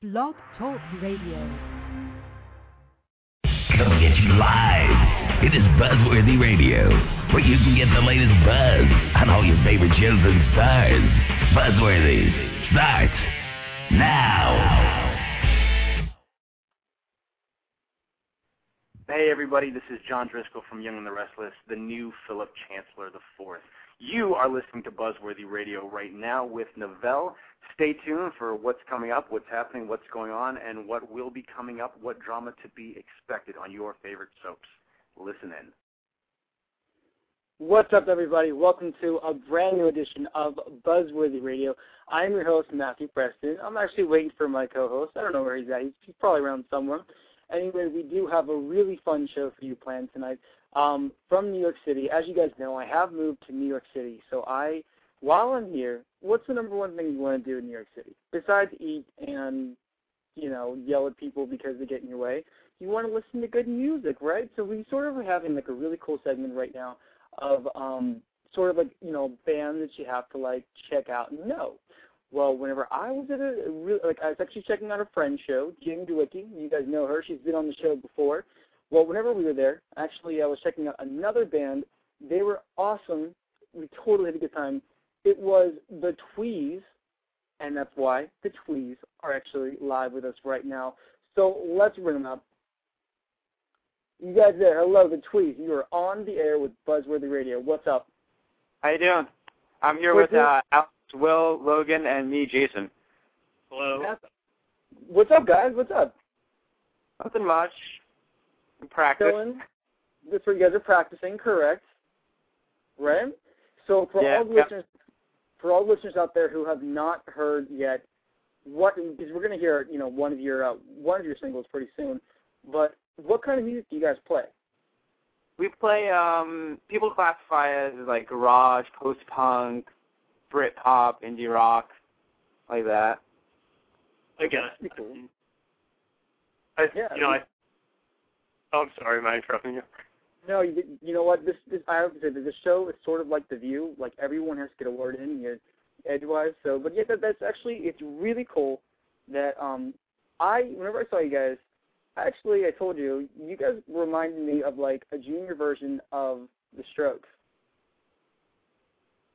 Blog Talk Radio. Coming at you live. It is Buzzworthy Radio, where you can get the latest buzz on all your favorite shows and stars. Buzzworthy starts now. Hey everybody, this is John Driscoll from Young and the Restless, the new Philip Chancellor IV. You are listening to Buzzworthy Radio right now with Novell. Stay tuned for what's coming up, what's happening, what's going on, and what will be coming up, what drama to be expected on your favorite soaps. Listen in. What's up, everybody? Welcome to a brand new edition of Buzzworthy Radio. I'm your host, Matthew Preston. I'm actually waiting for my co-host. I don't know where he's at. He's probably around somewhere. Anyway, we do have a really fun show for you planned tonight. Um, from New York City, as you guys know, I have moved to New York City. So I, while I'm here, what's the number one thing you want to do in New York City besides eat and, you know, yell at people because they get in your way? You want to listen to good music, right? So we sort of are having like a really cool segment right now of um, sort of like you know bands that you have to like check out and know. Well, whenever I was at a really like I was actually checking out a friend's show, Jim Dewicki. You guys know her; she's been on the show before. Well, whenever we were there, actually I was checking out another band. They were awesome. We totally had a good time. It was the Tweese, and that's why the Tweese are actually live with us right now. So let's bring them up. You guys there, hello, the Tweese. You are on the air with Buzzworthy Radio. What's up? How you doing? I'm here What's with uh, Alex, Will, Logan, and me, Jason. Hello. What's up, guys? What's up? Nothing much. Practice. Chilling. That's where you guys are practicing, correct? Right. So for Yeah, all the yeah. listeners, for all the listeners out there who have not heard yet, what because we're going to hear, you know, one of your uh, one of your singles pretty soon. But what kind of music do you guys play? We play. Um, people classify as like garage, post punk, Brit pop, indie rock, like that. I guess. Pretty cool. I, Yeah. you know, I, oh, I'm sorry, am I interrupting you? No, you, you know what? This, this I have to say that this show is sort of like The View. Like everyone has to get a word in here, edgewise. So, but yeah, that, that's actually it's really cool that um I whenever I saw you guys, actually I told you you guys reminded me of like a junior version of The Strokes.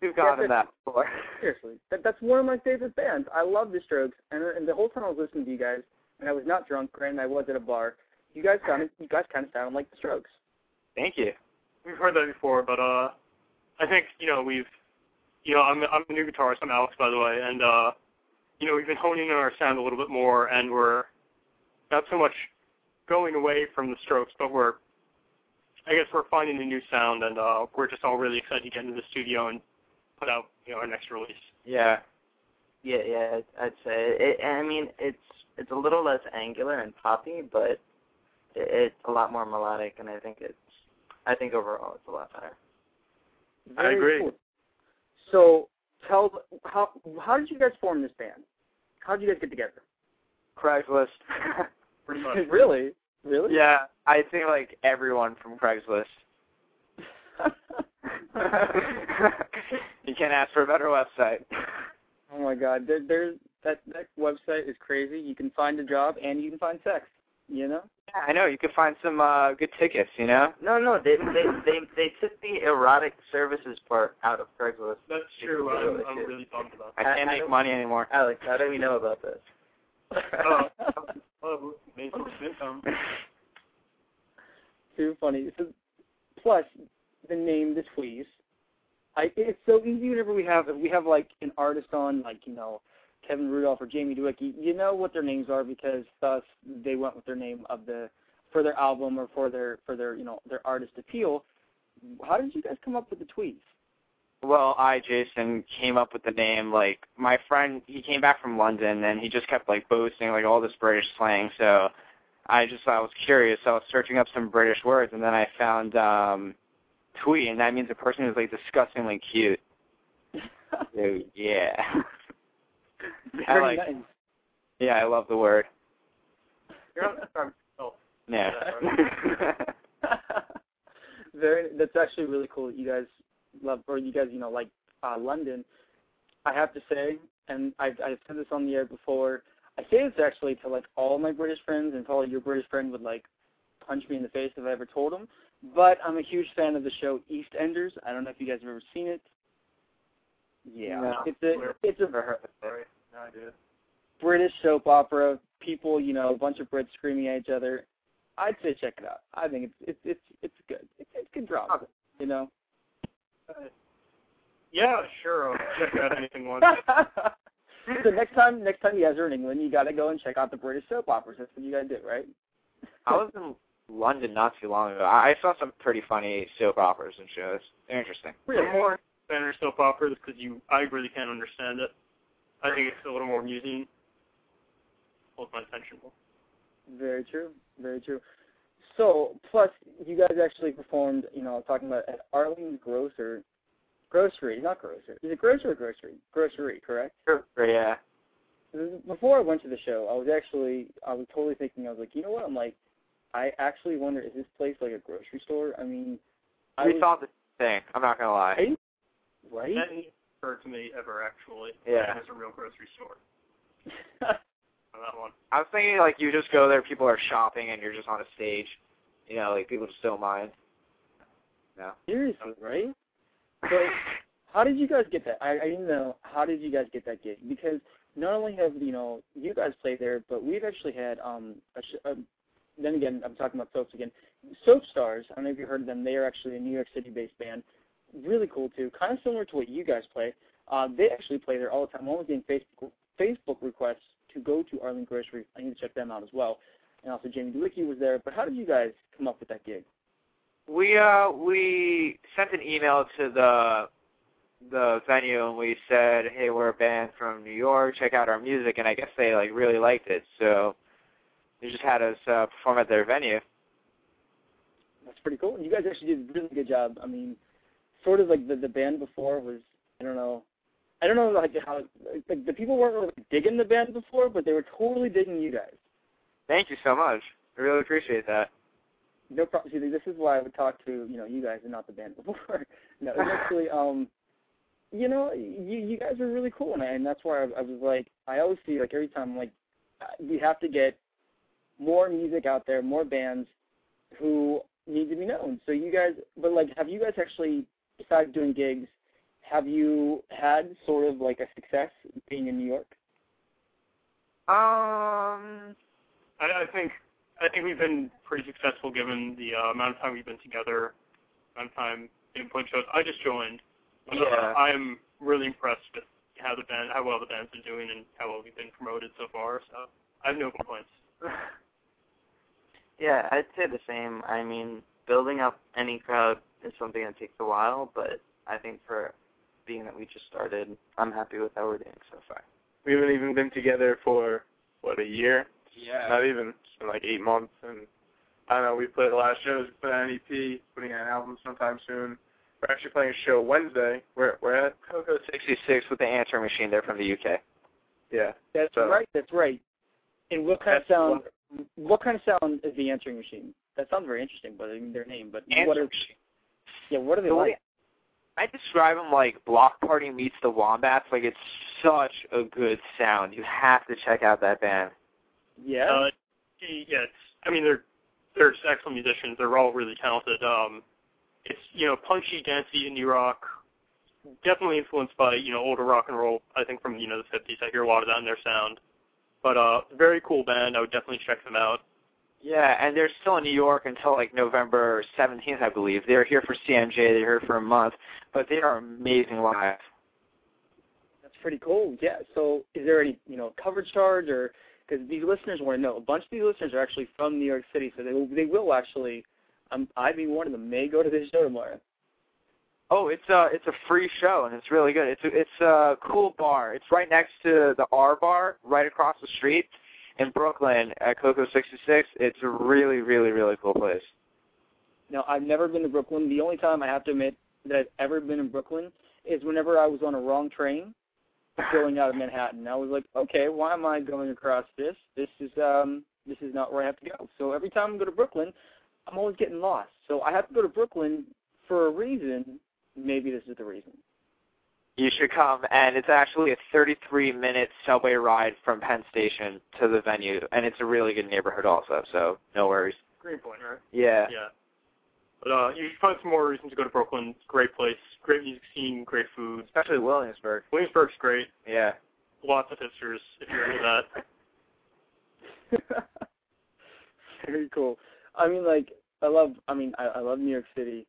We've gotten Yeah, that before. Seriously, that that's one of my favorite bands. I love The Strokes, and and the whole time I was listening to you guys, and I was not drunk, granted I was at a bar. You guys sounded you guys kind of sounded like The Strokes. Thank you. We've heard that before, but uh, I think you know we've, you know, I'm I'm a new guitarist. I'm Alex, by the way, and uh, you know we've been honing in our sound a little bit more, and we're not so much going away from the Strokes, but we're, I guess we're finding a new sound, and uh, we're just all really excited to get into the studio and put out you know our next release. Yeah. Yeah, yeah, I'd- I'd say. It, I mean, it's it's a little less angular and poppy, but it, it's a lot more melodic, and I think it's I think overall it's a lot better. I agree. Cool. So tell how how did you guys form this band? How did you guys get together? Craigslist. Pretty much. really? Really? yeah, I think like everyone from Craigslist. you can't ask for a better website. oh my God, there, there's that that website is crazy. You can find a job and you can find sex. You know? Yeah, I know. You can find some uh good tickets, you know? No, no, they they they they took the erotic services part out of Craigslist. That's true. I'm, I'm really bummed about that. I can't I make don't- money anymore. Alex, how do we know about this? oh, oh, made some income. Too funny. So, plus the name the Tweese. I it's so easy whenever we have we have like an artist on like you know Kevin Rudolf or Jamie Dewicki, you know what their names are because thus they went with their name of the for their album or for their for their you know their artist appeal. How did you guys come up with the Tweese? well, I, Jason, came up with the name. Like my friend, he came back from London and he just kept like boasting like all this British slang. So I just I was curious. So I was searching up some British words and then I found um twee, and that means a person who's like disgustingly cute. so yeah. I like. nice. Yeah, I love the word. You're on the oh. Yeah. Very. That's actually really cool. that You guys love, or you guys, you know, like uh, London. I have to say, and I've I've said this on the air before. I say this actually to like all my British friends, and probably your British friend would like punch me in the face if I ever told him. But I'm a huge fan of the show EastEnders. I don't know if you guys have ever seen it. Yeah, No. it's a it's a Sorry. No idea. British soap opera. People, you know, a bunch of Brits screaming at each other. I'd say check it out. I think it's it's it's it's good. It's it's good drama. You know. Yeah, sure. I'll check out anything once. so next time, next time you guys are in England, you got to go and check out the British soap operas. That's what you got to do, right? I was in London not too long ago. I I saw some pretty funny soap operas and shows. They're interesting. Really? more Spanish soap operas because you, I really can't understand it. I think it's a little more amusing. Holds my attention more. Very true. Very true. So, plus, you guys actually performed, you know, talking about at Arlene's Grocer, grocery, not grocer. Is it grocery or grocery? Grocery, correct? Sure. Yeah. Before I went to the show, I was actually, I was totally thinking, I was like, you know what? I'm like, I actually wonder, is this place like a grocery store? I mean, I We was, thought the thing. I'm not gonna lie. Right? right? That didn't occur to me ever actually. Yeah. It's a real grocery store. On that one. I was thinking like you just go there, people are shopping, and you're just on a stage. You know, like people just don't mind. No. Seriously, right? But how did you guys get that? I, I didn't know. How did you guys get that gig? Because not only have you know you guys played there, but we've actually had um. A sh- uh, then again, I'm talking about soaps again. Soap Stars. I don't know if you heard of them. They are actually a New York City-based band. Really cool too. Kind of similar to what you guys play. Uh, they actually play there all the time. One was getting Facebook Facebook requests to go to Arlene Grocery. I need to check them out as well. And also Jamie Delicki was there. But how did you guys come up with that gig? We uh we sent an email to the the venue and we said, hey, we're a band from New York. Check out our music, and I guess they like really liked it, so they just had us uh, perform at their venue. That's pretty cool. You guys actually did a really good job. I mean, sort of like the the band before was I don't know, I don't know like how like the people weren't really digging the band before, but they were totally digging you guys. Thank you so much. I really appreciate that. No problem. See, this is why I would talk to you know you guys and not the band before. no, it's actually um, you know you you guys are really cool, and, I, and that's why I, I was like I always see like every time like we have to get more music out there, more bands who need to be known. So you guys, but like, have you guys actually, besides doing gigs, have you had sort of like a success being in New York? Um, I, I think I think we've been pretty successful given the uh, amount of time we've been together, amount of time in playing shows. I just joined. But, Yeah. uh, I'm really impressed with how the band, how well the band's been doing, and how well we've been promoted so far. So I have no complaints. Yeah, I'd say the same. I mean, building up any crowd is something that takes a while, but I think for being that we just started, I'm happy with how we're doing so far. We haven't even been together for what a year. Yeah. Not even. It's been like eight months, and I don't know. We played a lot of shows. We put out an EP, putting out an album sometime soon. We're actually playing a show Wednesday. We're we're at Coco 66 with the answering machine. They're from the UK. yeah. That's So- right. That's right. And what kind of That's sound? What kind of sound is the answering machine? That sounds very interesting, but I mean their name. But what Answering are yeah? What are they The way- like? I describe them like Bloc Party meets the Wombats. Like it's such a good sound. You have to check out that band. Yeah. Uh, yeah, I mean they're they're excellent musicians. They're all really talented. Um, it's you know punchy, dancey indie rock. Definitely influenced by you know older rock and roll. I think from you know the 50s. I hear a lot of that in their sound. But uh, very cool band. I would definitely check them out. Yeah, and they're still in New York until like November 17th, I believe. They're here for CMJ. They're here for a month, but they are amazing live. That's pretty cool. Yeah. So, is there any you know coverage charge or because these listeners want to know? A bunch of these listeners are actually from New York City, so they will, they will actually. Um, I being one of them may go to this show tomorrow. Oh, it's a it's a free show and it's really good. It's a, it's a cool bar. It's right next to the R bar, right across the street in Brooklyn at Coco 66. It's a really really really cool place. Now, I've never been to Brooklyn. The only time I have to admit that I've ever been in Brooklyn is whenever I was on a wrong train going out of Manhattan. I was like, okay, why am I going across this? This is um this is not where I have to go. So every time I go to Brooklyn, I'm always getting lost. So I have to go to Brooklyn for a reason. Maybe this is the reason. You should come, and it's actually a 33-minute subway ride from Penn Station to the venue, and it's a really good neighborhood also. So no worries. Greenpoint, right? Yeah. Yeah. But uh, you should find some more reasons to go to Brooklyn. It's a great place, great music scene, great food. Especially Williamsburg. Williamsburg's great. Yeah. Lots of hipsters if you're into that. Very cool. I mean, like, I love. I mean, I, I love New York City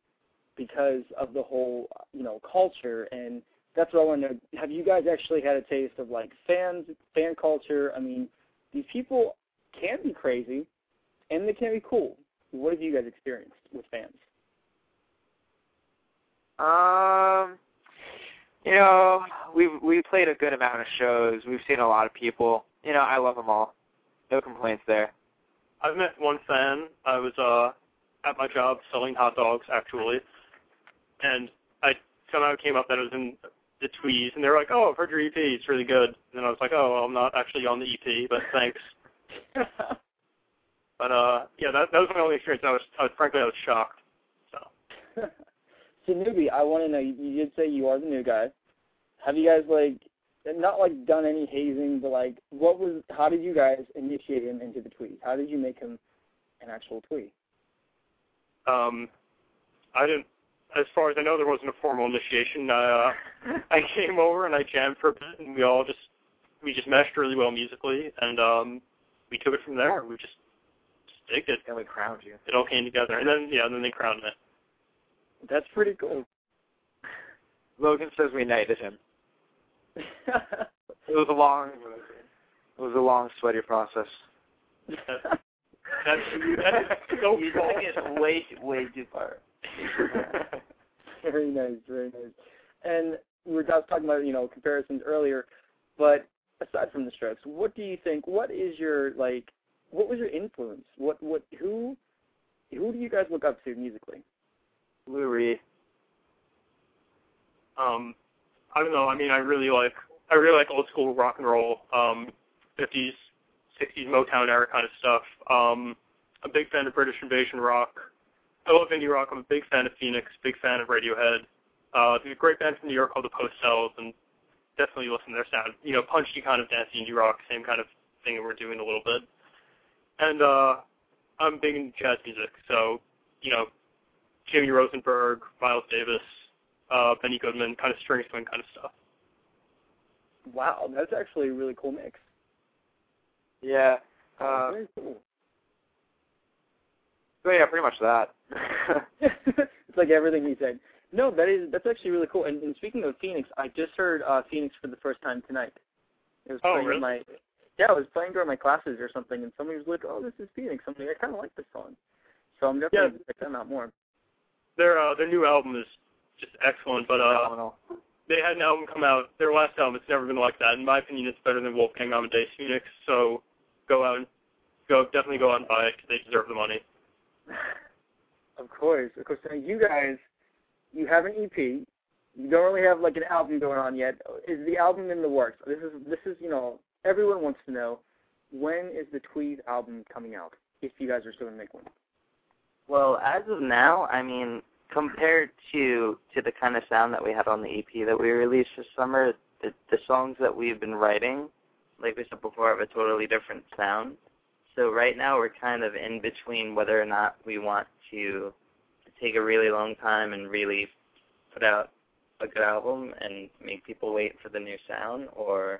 because of the whole, you know, culture, and that's what I want to know. Have you guys actually had a taste of like fans, fan culture? I mean, these people can be crazy, and they can be cool. What have you guys experienced with fans? Um, you know, we've we played a good amount of shows. We've seen a lot of people. You know, I love them all. No complaints there. I've met one fan. I was uh at my job selling hot dogs actually, and I somehow came up that it was in the Tweese, and they were like, "Oh, I've heard your EP. It's really good." And then I was like, "Oh, well, I'm not actually on the EP, but thanks." but uh, yeah, that that was my only experience. I was, I was frankly, I was shocked. So. So newbie, I want to know. You did say you are the new guy. Have you guys like not like done any hazing, but like what was? How did you guys initiate him into the tweet? How did you make him an actual tweet? Um, I didn't. As far as I know, there wasn't a formal initiation. Uh, I came over and I jammed for a bit, and we all just we just meshed really well musically, and um, we took it from there. We just just digged it. And we crowned you. It all came together, and then yeah, and then they crowned me. That's pretty cool. Logan says we knighted him. It was a long, it was a long, sweaty process. That's that's so You took it way, way too far. very nice, very nice. And we were just talking about you know comparisons earlier, but aside from the Strokes, what do you think? What is your like? What was your influence? What what who who do you guys look up to musically? Lou Reed. Um, I don't know. I mean, I really like I really like old school rock and roll, um, 50s, 60s Motown era kind of stuff. Um, a big fan of British Invasion rock. I love indie rock. I'm a big fan of Phoenix. Big fan of Radiohead. Uh, there's a great band from New York called the Postelles, and definitely listen to their sound. You know, punchy kind of dancey indie rock, same kind of thing that we're doing a little bit. And uh, I'm big into jazz music, so you know, Jimmy Rosenberg, Miles Davis, uh, Benny Goodman, kind of string swing kind of stuff. Wow, that's actually a really cool mix. Yeah. Uh, very cool. so yeah, pretty much that. it's like everything he said. No, that is that's actually really cool. And, and speaking of Phoenix, I just heard uh Phoenix for the first time tonight. It was Oh, playing really? in my yeah, I was playing during my classes or something, and somebody was like, "Oh, this is Phoenix." Like, I kind of like this song, so I'm definitely Yeah. gonna check them out more. Their uh, their new album is just excellent, but uh, Phenomenal. they had an album come out. Their last album, it's never been like that. In my opinion, it's better than Wolfgang Amadeus Phoenix. So go out and go definitely go out and buy it 'cause they deserve the money. Of course, of course. Now you guys, you have an EP. You don't really have like an album going on yet. Is the album in the works? This is this is you know everyone wants to know when is the Tweese album coming out? If you guys are still gonna make one. Well, as of now, I mean, compared to to the kind of sound that we had on the EP that we released this summer, the the songs that we've been writing, like we said before, have a totally different sound. So right now we're kind of in between whether or not we want to take a really long time and really put out a good album and make people wait for the new sound, or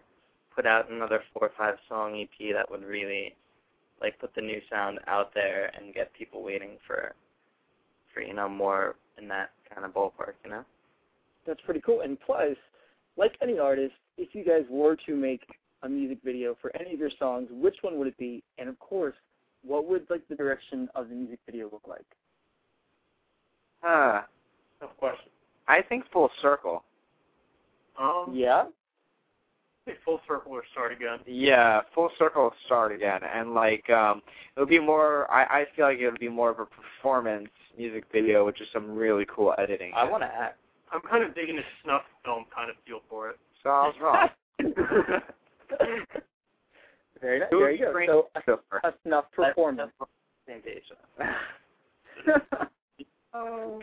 put out another four or five song EP that would really like put the new sound out there and get people waiting for for you know more in that kind of ballpark, you know. That's pretty cool. And plus, like any artist, if you guys were to make a music video for any of your songs, which one would it be? And of course, what would like the direction of the music video look like? Huh. Tough question. I think Full Circle. Um, Yeah. Full Circle or Start Again. Yeah, Full Circle start again, and like um, it would be more. I I feel like it would be more of a performance music video which is some really cool editing. I want to act. I'm kind of digging the snuff film kind of feel for it. So I was wrong. Very nice. There you go. So a, a snuff performance. Same oh.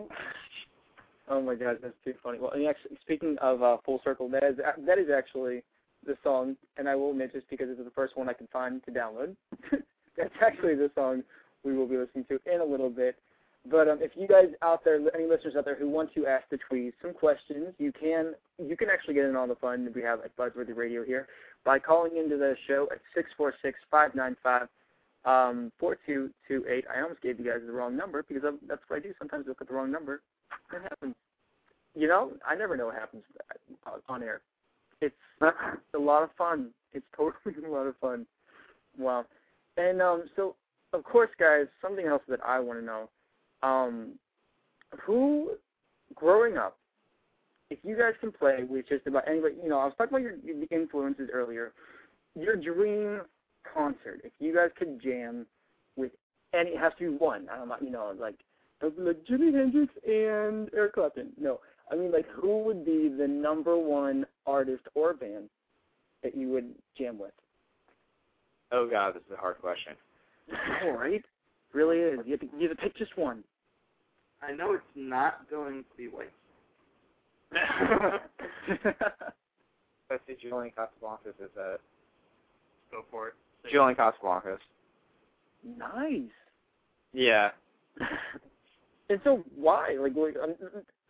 Oh my God, that's too funny. Well, and actually, speaking of uh, Full Circle, that is that is actually the song, and I will admit just because it's the first one I can find to download. that's actually the song we will be listening to in a little bit. But um, if you guys out there, any listeners out there who want to ask the Tweese some questions, you can you can actually get in on the fun we have at Buzzworthy Radio here by calling into the show at six four six five nine five um, 4228. I almost gave you guys the wrong number because I'm, that's what I do. Sometimes I look at the wrong number. It happens. You know, I never know what happens uh, on air. It's a lot of fun. It's totally a lot of fun. Wow. And um, so, of course, guys, something else that I want to know. Um, who, growing up, if you guys can play with just about anybody, you know, I was talking about your the influences earlier. Your dream concert, if you guys could jam with any, it has to be one. I don't know, you know, like, like Jimi Hendrix and Eric Clapton. No, I mean, like, who would be the number one artist or band that you would jam with? oh God, this is a hard question. All right, really is. You have to, you have to pick just one. I know it's not going to be white. I see Julian Casablancas is a Go for it. Julian Casablancas. nice. Yeah. And so why? Like, like um,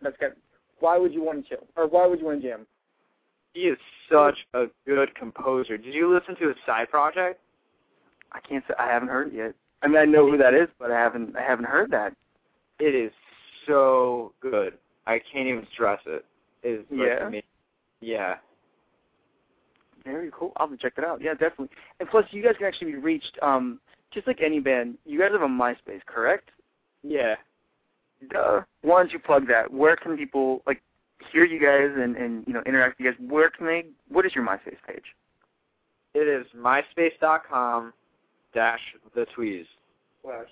that's good. Why would you want to chill, or why would you want to jam? He is such a good composer. Did you listen to his side project? I can't say I haven't heard it yet. I mean, I know who that is, but I haven't I haven't heard that. It is so good. I can't even stress it. Is Yeah? ama- Yeah. Very cool. I'll have to check that out. Yeah, definitely. And plus, you guys can actually be reached, um, just like any band. You guys have a MySpace, correct? Yeah. Duh. Why don't you plug that? Where can people like hear you guys and and you know interact with you guys? Where can they? What is your MySpace page? It is myspace.com dash the tweese that.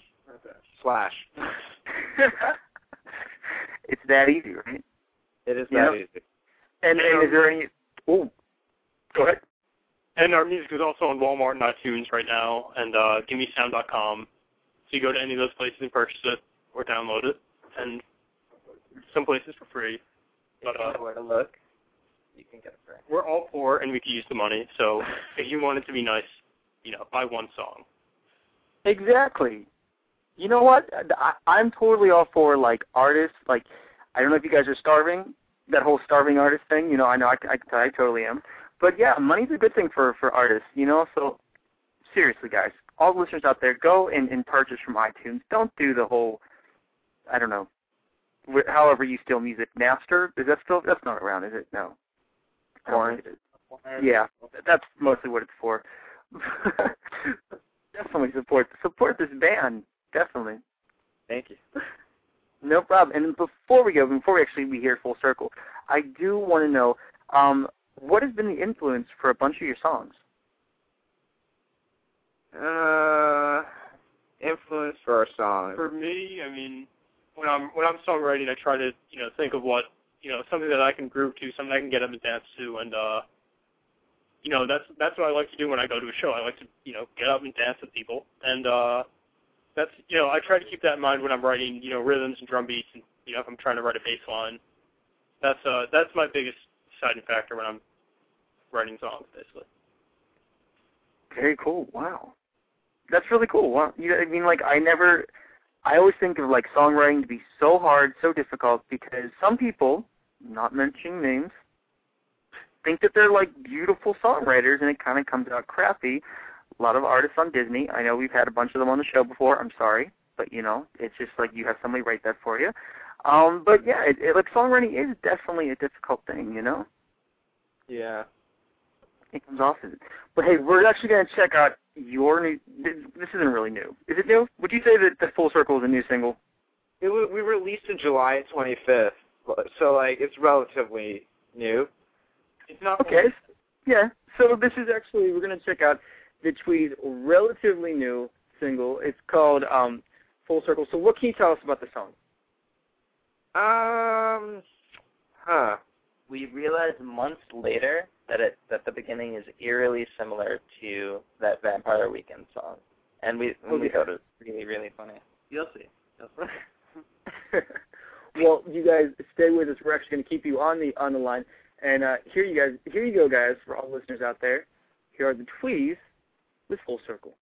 slash. it's that easy, right? It is Yeah. that easy. And, and is there any? Oh, go ahead. And our music is also on Walmart and iTunes right now, and uh, GimmeSound.com. So you go to any of those places and purchase it or download it, and some places for free. But uh, where to look, you can get it for we're all poor and we could use the money. So if you want it to be nice, you know, buy one song. Exactly. You know what? I, I'm totally all for like artists. Like, I don't know if you guys are starving. That whole starving artist thing. You know, I know I, I, I totally am. But yeah, money's a good thing for for artists. You know, so seriously, guys, all the listeners out there, go and, and purchase from iTunes. Don't do the whole, I don't know, wh- however you steal music. Napster is that still? That's not around, is it? No. I don't think it is. Yeah, that's mostly what it's for. Definitely support support this band. Definitely. Thank you. No problem. And before we go, before we actually be here full circle, I do want to know um, what has been the influence for a bunch of your songs. Uh, influence for our song. For me, I mean, when I'm when I'm songwriting, I try to you know think of what you know something that I can groove to, something I can get them to dance to, and uh, you know that's that's what I like to do when I go to a show. I like to you know get up and dance with people, and uh, that's you know I try to keep that in mind when I'm writing you know rhythms and drum beats, and you know if I'm trying to write a bass line. That's uh that's my biggest deciding factor when I'm writing songs, basically. Very cool. Wow. That's really cool. Wow. You, I mean, like, I never, I always think of, like, songwriting to be so hard, so difficult, because some people, not mentioning names, think that they're, like, beautiful songwriters, and it kind of comes out crappy. A lot of artists on Disney, I know we've had a bunch of them on the show before, I'm sorry, but, you know, it's just like you have somebody write that for you. Um, but, yeah, it, it, like, songwriting is definitely a difficult thing, you know? Yeah. It comes off as. But hey, we're actually going to check out your new. This this isn't really new. Is it new? Would you say that the Full Circle is a new single? It was, we released it July 25th so like it's relatively new. It's not Okay. Yeah. So this is actually we're gonna check out the Tweese relatively new single. It's called um, Full Circle. So what can you tell us about the song? Um, huh. We realized months later that it that the beginning is eerily similar to that Vampire Weekend song, and we and we thought it was really really funny. You'll see. You'll see. well, you guys stay with us. We're actually going to keep you on the on the line. And uh, here you guys, here you go, guys, for all listeners out there. Here are the Tweese with Full Circle.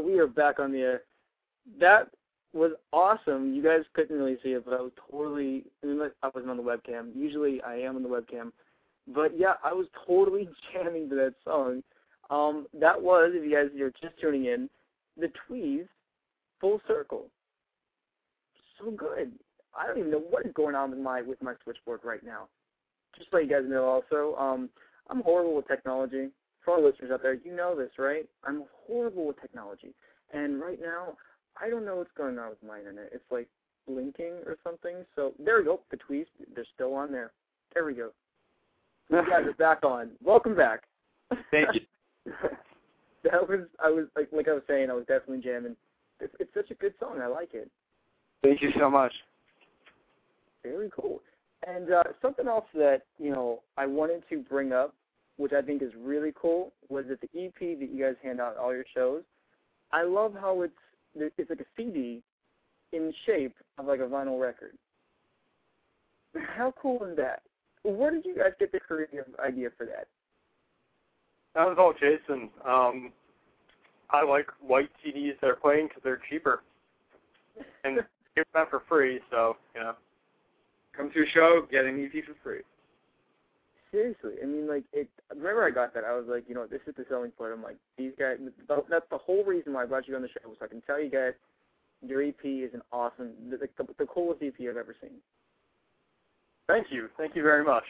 All we are back on the air. That was awesome. You guys couldn't really see it, but I was totally. I, I wasn't on the webcam. Usually, I am on the webcam, but yeah, I was totally jamming to that song. Um, that was, if you guys are just tuning in, the Tweese, Full Circle. So good. I don't even know what is going on with my with my switchboard right now. Just let you guys know, also, um, I'm horrible with technology for our listeners out there, you know this, right? I'm horrible with technology. And right now, I don't know what's going on with my internet. It's like blinking or something. So there we go. The Tweese, they're still on there. There we go. You guys are back on. Welcome back. Thank you. that was, I was, like, like I was saying, I was definitely jamming. It's, it's such a good song. I like it. Thank you so much. Very cool. And uh, something else that, you know, I wanted to bring up which I think is really cool, was that the EP that you guys hand out at all your shows, I love how it's it's like a CD in shape of like a vinyl record. How cool is that? Where did you guys get the creative idea for that? That was all Jason. Um, I like white CDs that are playing because they're cheaper, and give them for free. So you know, come to a show, get an EP for free. Seriously, I mean, like it. Remember, I got that. I was like, you know, this is the selling point. I'm like, these guys. That's the whole reason why I brought you on the show, so I can tell you guys, your EP is an awesome, the, the, the coolest EP I've ever seen. Thank you, thank you very much.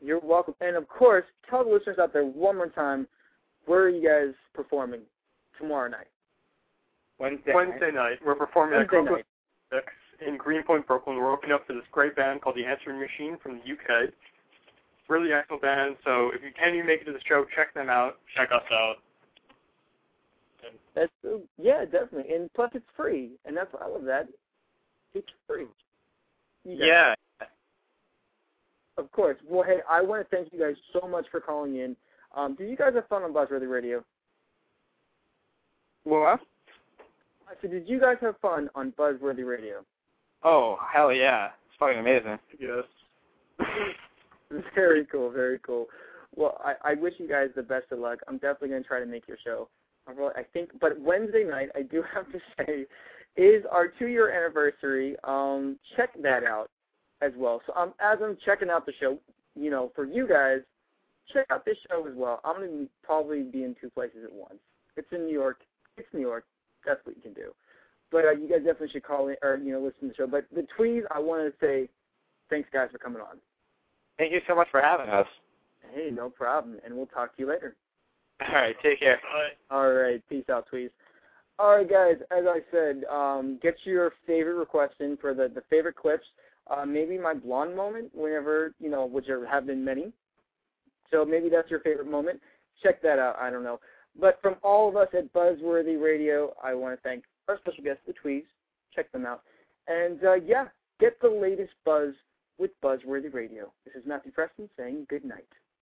You're welcome. And of course, tell the listeners out there one more time, where are you guys performing tomorrow night? Wednesday. Wednesday night, we're performing Wednesday at Coco night. Six in Greenpoint, Brooklyn. We're opening up for this great band called The Answering Machine from the UK. Really excellent band. So if you can you make it to the show, check them out. Check us out. That's uh, yeah, definitely. And plus, it's free, and that's I love that. It's free. Yeah. Of course. Well, hey, I want to thank you guys so much for calling in. Um, did you guys have fun on Buzzworthy Radio? What? I said, did you guys have fun on Buzzworthy Radio? Oh hell yeah! It's fucking amazing. Yes. very cool, very cool. Well, I, I wish you guys the best of luck. I'm definitely going to try to make your show. I, think, but Wednesday night, I do have to say, is our two-year anniversary. Um, check that out as well. So um, as I'm checking out the show, you know, for you guys, check out this show as well. I'm going to probably be in two places at once. It's in New York. It's New York. That's what you can do. But uh, you guys definitely should call in or you know listen to the show. But the tweese, I want to say, thanks guys for coming on. Thank you so much for having us. Hey, no problem, and we'll talk to you later. All right, take care. Bye. All right, peace out, tweese. All right, guys. As I said, um, get your favorite request in for the the favorite clips. Uh, maybe my blonde moment, whenever you know, which there have been many. So maybe that's your favorite moment. Check that out. I don't know. But from all of us at Buzzworthy Radio, I want to thank our special guests, the Tweese. Check them out. And uh, yeah, get the latest buzz with Buzzworthy Radio. This is Matthew Preston saying good night.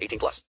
18 plus.